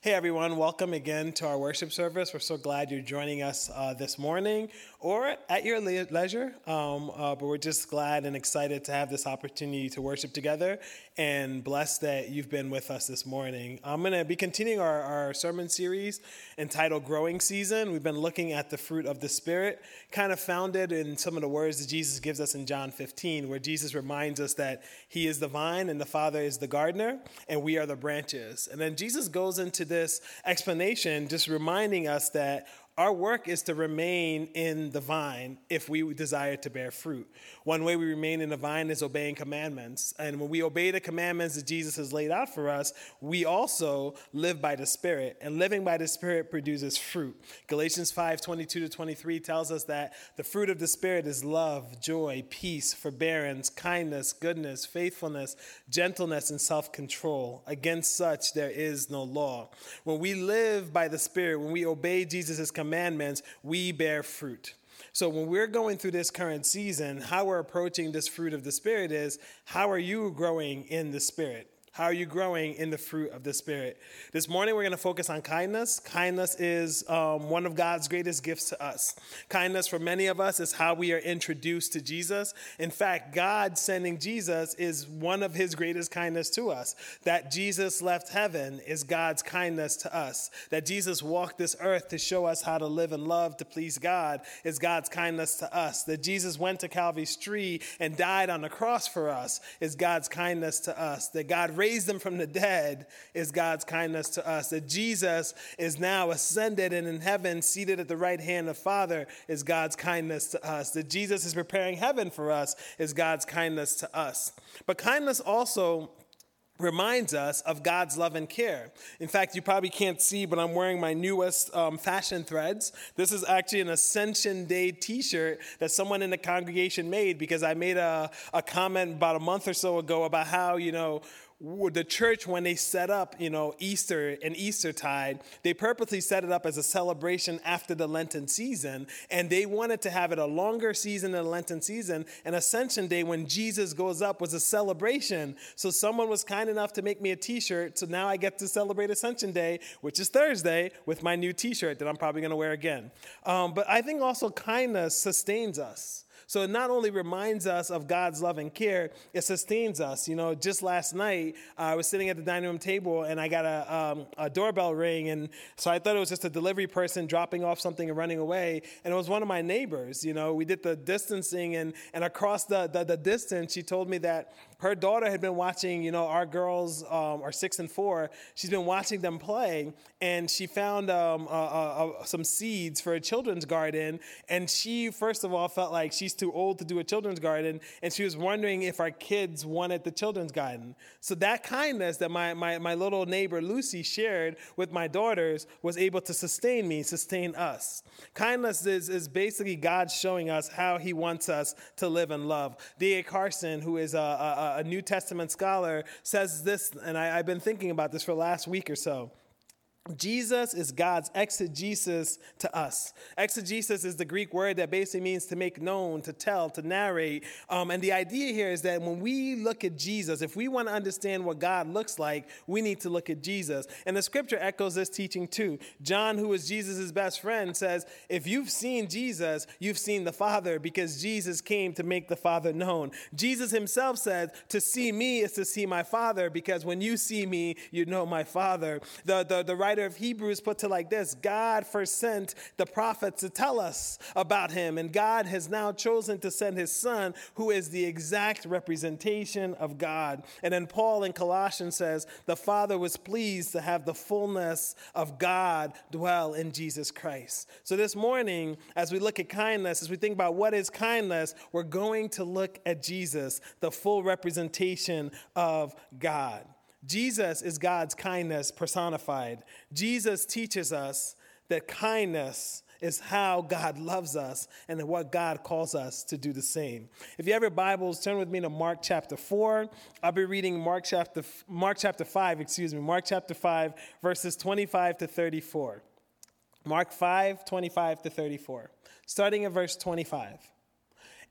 Hey everyone, welcome again to our worship service. We're so glad you're joining us uh, this morning or at your le- leisure. Um, uh, but we're just glad and excited to have this opportunity to worship together and blessed that you've been with us this morning. I'm going to be continuing our, our sermon series entitled Growing Season. We've been looking at the fruit of the Spirit, kind of founded in some of the words that Jesus gives us in John 15, where Jesus reminds us that He is the vine and the Father is the gardener, and we are the branches. And then Jesus goes into this explanation, just reminding us that our work is to remain in the vine if we desire to bear fruit. One way we remain in the vine is obeying commandments. And when we obey the commandments that Jesus has laid out for us, we also live by the Spirit. And living by the Spirit produces fruit. Galatians 5 22 to 23 tells us that the fruit of the Spirit is love, joy, peace, forbearance, kindness, goodness, faithfulness, gentleness, and self control. Against such there is no law. When we live by the Spirit, when we obey Jesus' commandments, commandments, we bear fruit. So when we're going through this current season, how we're approaching this fruit of the Spirit is how are you growing in the Spirit? How are you growing in the fruit of the Spirit? This morning, we're going to focus on kindness. Kindness is um, one of God's greatest gifts to us. Kindness, for many of us, is how we are introduced to Jesus. In fact, God sending Jesus is one of his greatest kindness to us. That Jesus left heaven is God's kindness to us. That Jesus walked this earth to show us how to live and love to please God is God's kindness to us. That Jesus went to Calvary's tree and died on the cross for us is God's kindness to us. That God raised raised them from the dead is God's kindness to us. That Jesus is now ascended and in heaven, seated at the right hand of Father, is God's kindness to us. That Jesus is preparing heaven for us is God's kindness to us. But kindness also reminds us of God's love and care. In fact, you probably can't see, but I'm wearing my newest um, fashion threads. This is actually an Ascension Day t shirt that someone in the congregation made because I made a, a comment about a month or so ago about how, you know, the church when they set up you know easter and eastertide they purposely set it up as a celebration after the lenten season and they wanted to have it a longer season than the lenten season and ascension day when jesus goes up was a celebration. So someone was kind enough to make me a t-shirt so now i get to celebrate ascension day which is thursday with my new t-shirt that i'm probably going to wear again. Um, but i think also kindness sustains us so it not only reminds us of God's love and care, it sustains us. You know, just last night, uh, I was sitting at the dining room table and I got a, um, a doorbell ring. And so I thought it was just a delivery person dropping off something and running away. And it was one of my neighbors. You know, we did the distancing and, and across the, the, the distance, she told me that her daughter had been watching, you know, our girls um, are six and four. She's been watching them play, and she found um, uh, uh, some seeds for a children's garden. And she, first of all, felt like she's too old to do a children's garden, and she was wondering if our kids wanted the children's garden. So that kindness that my, my, my little neighbor Lucy shared with my daughters was able to sustain me, sustain us. Kindness is, is basically God showing us how He wants us to live and love. D.A. Carson, who is a, a a New Testament scholar, says this, and I, have been thinking about this for the last week or so. Jesus is God's exegesis to us. Exegesis is the Greek word that basically means to make known, to tell, to narrate. Um, and the idea here is that when we look at Jesus, if we want to understand what God looks like, we need to look at Jesus. And the scripture echoes this teaching too. John, who is Jesus' best friend, says, If you've seen Jesus, you've seen the Father because Jesus came to make the Father known. Jesus himself said, To see me is to see my Father because when you see me, you know my Father. The, the, the writer writer of Hebrews puts it like this God first sent the prophets to tell us about him, and God has now chosen to send his son, who is the exact representation of God. And then Paul in Colossians says, The Father was pleased to have the fullness of God dwell in Jesus Christ. So this morning, as we look at kindness, as we think about what is kindness, we're going to look at Jesus, the full representation of God. Jesus is God's kindness personified. Jesus teaches us that kindness is how God loves us and what God calls us to do the same. If you have your Bibles, turn with me to Mark chapter 4. I'll be reading Mark chapter Mark chapter 5, excuse me, Mark chapter 5 verses 25 to 34. Mark 5, 25 to 34. Starting at verse 25.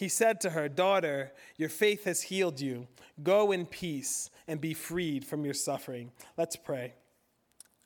He said to her, Daughter, your faith has healed you. Go in peace and be freed from your suffering. Let's pray.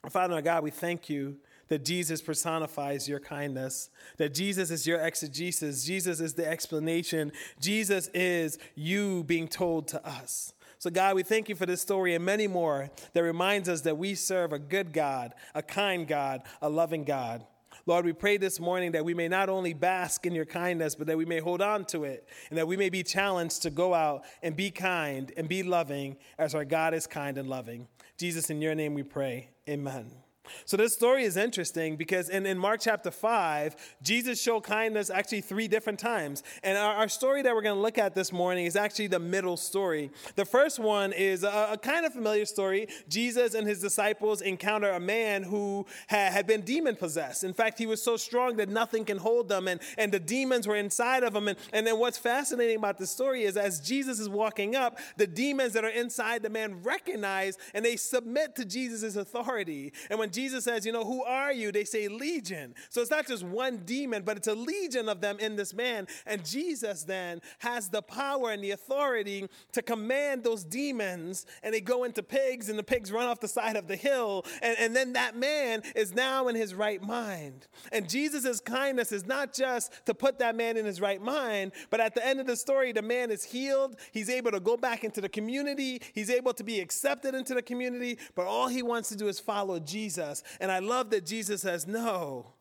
Father God, we thank you that Jesus personifies your kindness, that Jesus is your exegesis, Jesus is the explanation, Jesus is you being told to us. So, God, we thank you for this story and many more that reminds us that we serve a good God, a kind God, a loving God. Lord, we pray this morning that we may not only bask in your kindness, but that we may hold on to it and that we may be challenged to go out and be kind and be loving as our God is kind and loving. Jesus, in your name we pray. Amen. So this story is interesting because in, in Mark chapter 5, Jesus showed kindness actually three different times. And our, our story that we're going to look at this morning is actually the middle story. The first one is a, a kind of familiar story. Jesus and his disciples encounter a man who had, had been demon possessed. In fact, he was so strong that nothing can hold them, and, and the demons were inside of him. And, and then what's fascinating about the story is as Jesus is walking up, the demons that are inside the man recognize and they submit to Jesus' authority. And when Jesus says, you know, who are you? They say legion. So it's not just one demon, but it's a legion of them in this man. And Jesus then has the power and the authority to command those demons, and they go into pigs, and the pigs run off the side of the hill. And, and then that man is now in his right mind. And Jesus' kindness is not just to put that man in his right mind, but at the end of the story, the man is healed. He's able to go back into the community, he's able to be accepted into the community, but all he wants to do is follow Jesus. Jesus. And I love that Jesus says, No,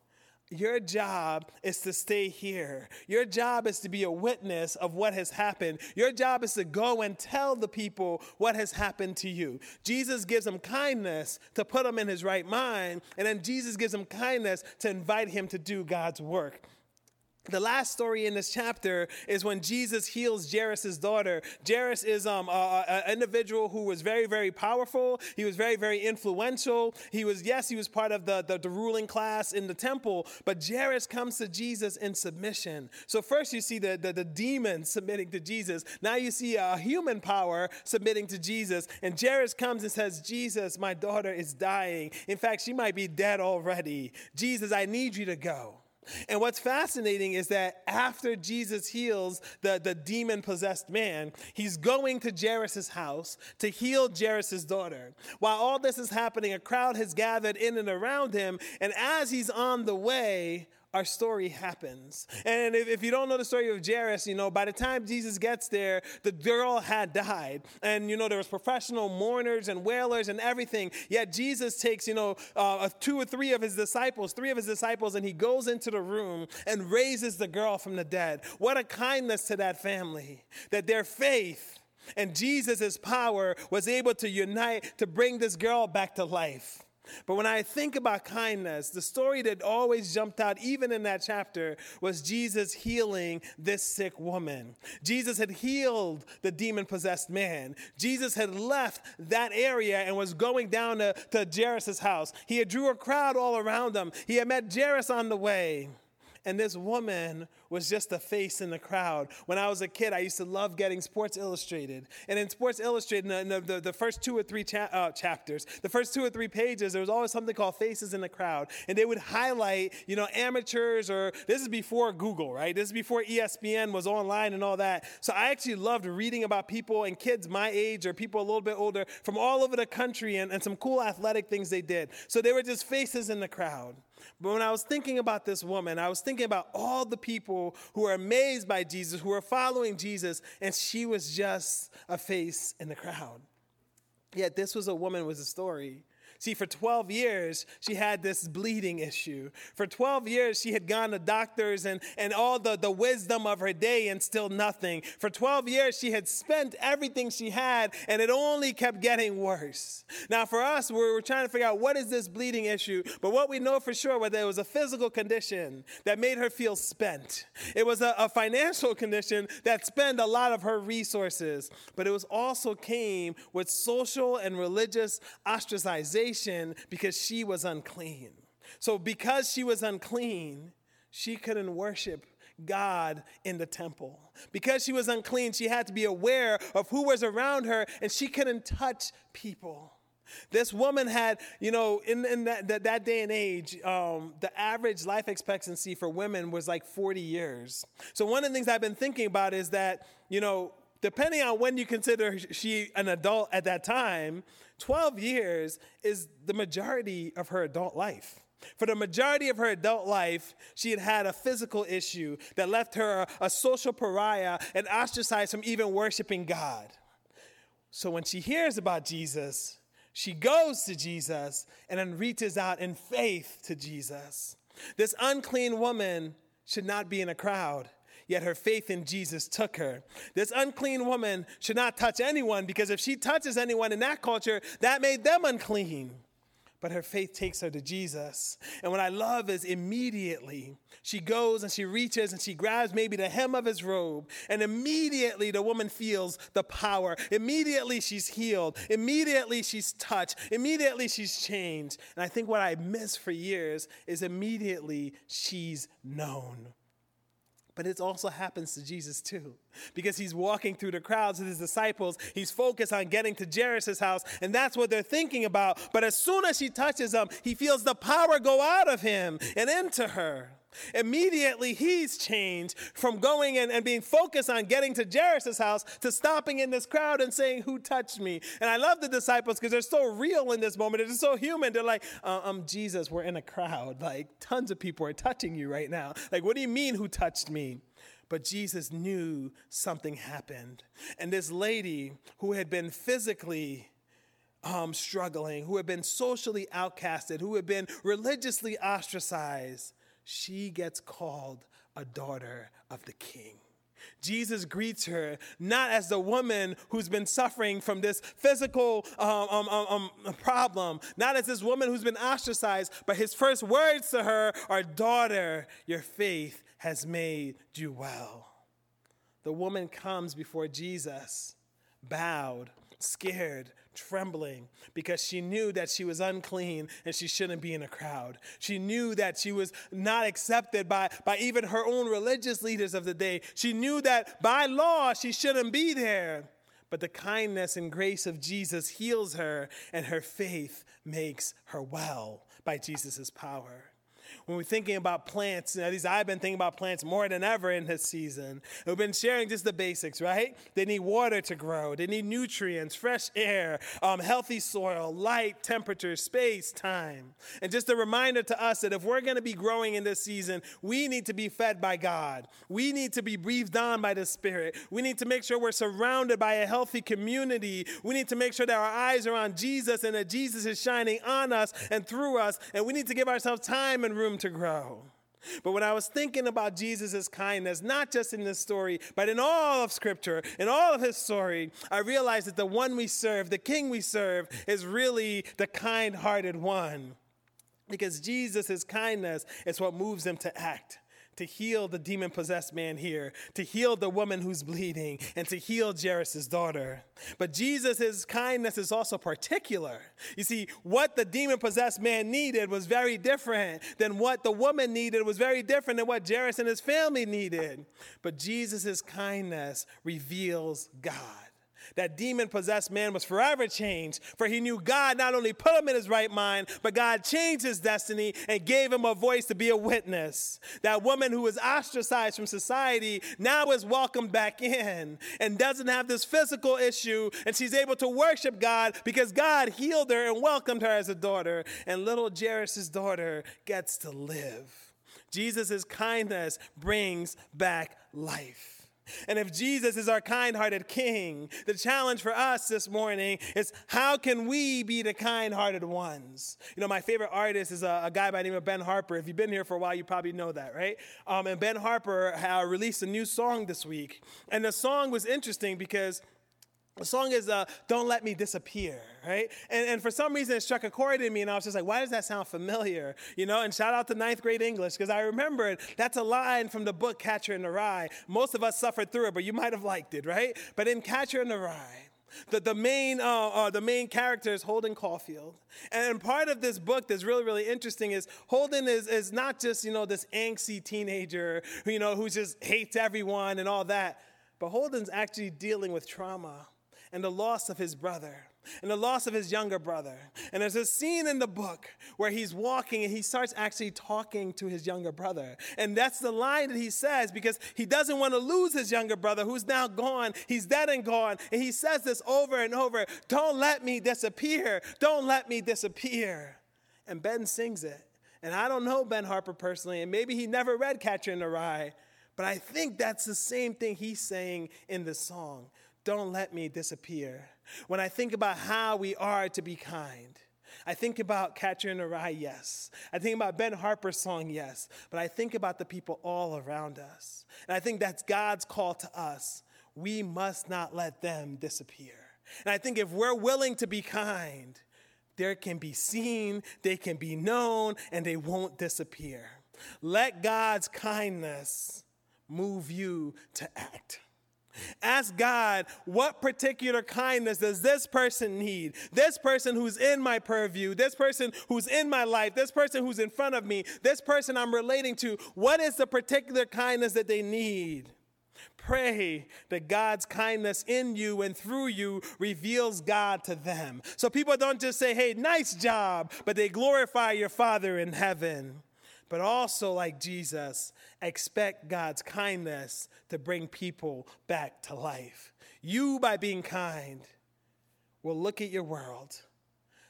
your job is to stay here. Your job is to be a witness of what has happened. Your job is to go and tell the people what has happened to you. Jesus gives him kindness to put him in his right mind, and then Jesus gives him kindness to invite him to do God's work. The last story in this chapter is when Jesus heals Jairus' daughter. Jairus is um, an individual who was very, very powerful. He was very, very influential. He was, yes, he was part of the, the, the ruling class in the temple, but Jairus comes to Jesus in submission. So first you see the, the, the demon submitting to Jesus. Now you see a human power submitting to Jesus. And Jairus comes and says, Jesus, my daughter is dying. In fact, she might be dead already. Jesus, I need you to go. And what's fascinating is that after Jesus heals the, the demon possessed man, he's going to Jairus' house to heal Jairus' daughter. While all this is happening, a crowd has gathered in and around him. And as he's on the way, our story happens. And if, if, you don't know the story of Jairus, you know, by the time Jesus gets there, the girl had died. And, you know, there was professional mourners and wailers and everything. Yet Jesus takes, you know, uh, two or three of his disciples, three of his disciples, and he goes into the room and raises the girl from the dead. What a kindness to that family that their faith and Jesus' power was able to unite to bring this girl back to life. But when I think about kindness, the story that always jumped out, even in that chapter, was Jesus healing this sick woman. Jesus had healed the demon possessed man. Jesus had left that area and was going down to, to Jairus' house. He had drew a crowd all around him. He had met Jairus on the way. And this woman was just a face in the crowd. When I was a kid, I used to love getting Sports Illustrated. And in Sports Illustrated, in the, the, the first two or three cha- uh, chapters, the first two or three pages, there was always something called Faces in the Crowd. And they would highlight, you know, amateurs or this is before Google, right? This is before ESPN was online and all that. So I actually loved reading about people and kids my age or people a little bit older from all over the country and, and some cool athletic things they did. So they were just faces in the crowd. But when I was thinking about this woman, I was thinking about all the people who were amazed by Jesus, who were following Jesus, and she was just a face in the crowd. Yet this was a woman with a story. See, for 12 years, she had this bleeding issue. For 12 years, she had gone to doctors and, and all the, the wisdom of her day and still nothing. For 12 years, she had spent everything she had and it only kept getting worse. Now, for us, we're, we're trying to figure out what is this bleeding issue, but what we know for sure was that it was a physical condition that made her feel spent. It was a, a financial condition that spent a lot of her resources, but it was also came with social and religious ostracization because she was unclean. So, because she was unclean, she couldn't worship God in the temple. Because she was unclean, she had to be aware of who was around her and she couldn't touch people. This woman had, you know, in, in that, that, that day and age, um, the average life expectancy for women was like 40 years. So, one of the things I've been thinking about is that, you know, depending on when you consider she an adult at that time, 12 years is the majority of her adult life. For the majority of her adult life, she had had a physical issue that left her a, social pariah and ostracized from even worshiping God. So when she hears about Jesus, she goes to Jesus and then reaches out in faith to Jesus. This unclean woman should not be in a crowd yet her faith in Jesus took her. This unclean woman should not touch anyone because if she touches anyone in that culture, that made them unclean. But her faith takes her to Jesus. And what I love is immediately she goes and she reaches and she grabs maybe the hem of his robe. And immediately the woman feels the power. Immediately she's healed. Immediately she's touched. Immediately she's changed. And I think what I missed for years is immediately she's known. But it also happens to Jesus too, because he's walking through the crowds with his disciples. He's focused on getting to Jairus' house, and that's what they're thinking about. But as soon as she touches him, he feels the power go out of him and into her. Immediately, he's changed from going and, and being focused on getting to Jairus' house to stopping in this crowd and saying, Who touched me? And I love the disciples because they're so real in this moment. They're so human. They're like, uh, um, Jesus, we're in a crowd. Like, tons of people are touching you right now. Like, what do you mean, who touched me? But Jesus knew something happened. And this lady who had been physically um, struggling, who had been socially outcasted, who had been religiously ostracized, she gets called a daughter of the king. Jesus greets her not as the woman who's been suffering from this physical um, um, um, um, problem, not as this woman who's been ostracized, but his first words to her are, Daughter, your faith has made you well. The woman comes before Jesus, bowed, scared, trembling because she knew that she was unclean and she shouldn't be in a crowd. She knew that she was not accepted by, by even her own religious leaders of the day. She knew that by law she shouldn't be there. But the kindness and grace of Jesus heals her, and her faith makes her well by Jesus' power when we're thinking about plants, at least I've been thinking about plants more than ever in this season. We've been sharing just the basics, right? They need water to grow, they need nutrients, fresh air, um, healthy soil, light, temperature, space, time. And just a reminder to us that if we're going to be growing in this season, we need to be fed by God. We need to be breathed on by the Spirit. We need to make sure we're surrounded by a healthy community. We need to make sure that our eyes are on Jesus and that Jesus is shining on us and through us. And we need to give ourselves time and room to grow. But when I was thinking about Jesus' kindness, not just in this story, but in all of Scripture, in all of his story, I realized that the one we serve, the King we serve, is really the kind hearted one. Because Jesus' kindness is what moves him to act to heal the demon possessed man here, to heal the woman who's bleeding, and to heal Jairus' daughter. But Jesus' kindness is also particular. You see, what the demon possessed man needed was very different than what the woman needed, was very different than what Jairus and his family needed. But Jesus' kindness reveals God. That demon possessed man was forever changed, for he knew God not only put him in his right mind, but God changed his destiny and gave him a voice to be a witness. That woman who was ostracized from society now is welcomed back in and doesn't have this physical issue, and she's able to worship God because God healed her and welcomed her as a daughter. And little Jairus' daughter gets to live. Jesus' kindness brings back life. And if Jesus is our kind hearted king, the challenge for us this morning is how can we be the kind hearted ones? You know, my favorite artist is a, a, guy by the name of Ben Harper. If you've been here for a while, you probably know that, right? Um, and Ben Harper uh, released a new song this week. And the song was interesting because the song is uh, Don't Let Me Disappear, right? And, and for some reason, it struck a chord in me, and I was just like, why does that sound familiar? You know, and shout out to ninth grade English, because I remembered that's a line from the book Catcher in the Rye. Most of us suffered through it, but you might have liked it, right? But in Catcher in the Rye, the, the, main, uh, uh, the main character is Holden Caulfield. And part of this book that's really, really interesting is Holden is, is not just, you know, this angsty teenager, you know, who just hates everyone and all that, but Holden's actually dealing with trauma and the loss of his brother and the loss of his younger brother. And there's a scene in the book where he's walking and he starts actually talking to his younger brother. And that's the line that he says because he doesn't want to lose his younger brother who's now gone. He's dead and gone. And he says this over and over Don't let me disappear. Don't let me disappear. And Ben sings it. And I don't know Ben Harper personally, and maybe he never read Catcher in the Rye, but I think that's the same thing he's saying in the song. Don't let me disappear. When I think about how we are to be kind, I think about Catcher in the Rye, yes. I think about Ben Harper's song, yes. But I think about the people all around us. And I think that's God's call to us. We must not let them disappear. And I think if we're willing to be kind, there can be seen, they can be known, and they won't disappear. Let God's kindness move you to act. Ask God, what particular kindness does this person need? This person who's in my purview, this person who's in my life, this person who's in front of me, this person I'm relating to, what is the particular kindness that they need? Pray that God's kindness in you and through you reveals God to them. So people don't just say, hey, nice job, but they glorify your Father in heaven but also like Jesus, expect God's kindness to bring people back to life. You, by being kind, will look at your world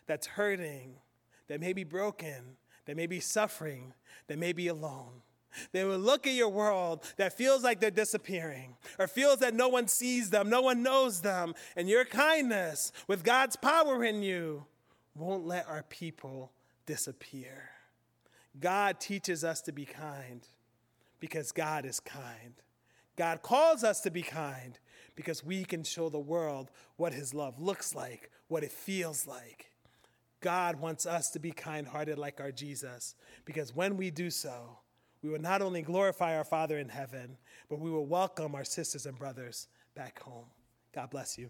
that's hurting, that may be broken, that may be suffering, that may be alone. They will look at your world that feels like they're disappearing or feels that no one sees them, no one knows them, and your kindness with God's power in you won't let our people disappear. God teaches us to be kind because God is kind. God calls us to be kind because we can show the world what His love looks like, what it feels like. God wants us to be kind hearted like our Jesus because when we do so, we will not only glorify our Father in heaven, but we will welcome our sisters and brothers back home. God bless you.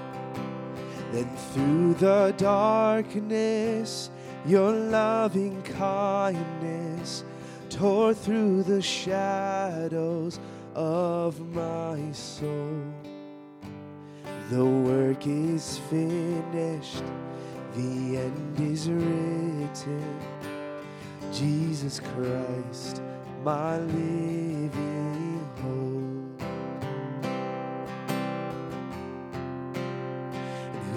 Then through the darkness, your loving kindness tore through the shadows of my soul. The work is finished, the end is written. Jesus Christ, my living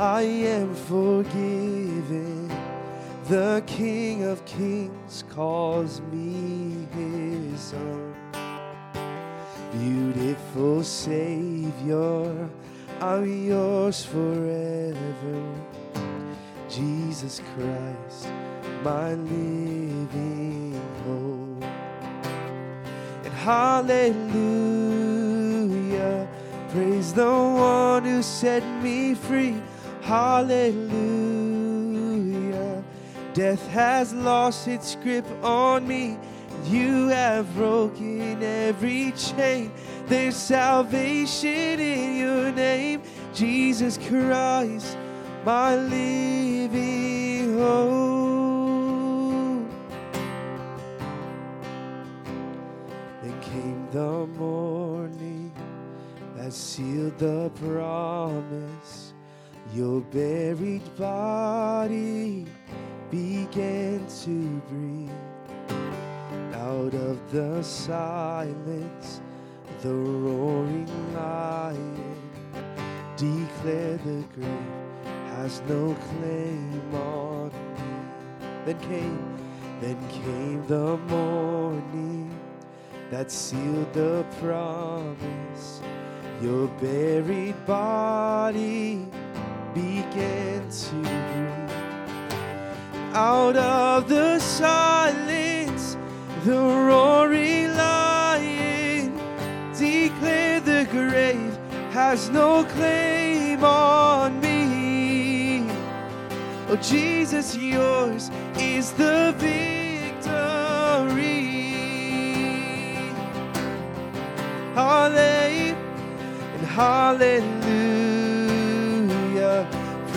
I am forgiven. The King of Kings calls me his own. Beautiful Savior, I'm yours forever. Jesus Christ, my living hope. And hallelujah, praise the one who set me free. Hallelujah, death has lost its grip on me. You have broken every chain. There's salvation in your name, Jesus Christ, my living hope. Then came the morning that sealed the promise. Your buried body began to breathe out of the silence, the roaring lion declared the grave has no claim on me. Then came, then came the morning that sealed the promise. Your buried body began to breathe out of the silence the roaring lion declared the grave has no claim on me. Oh, Jesus, yours is the victory. Hallelujah and hallelujah.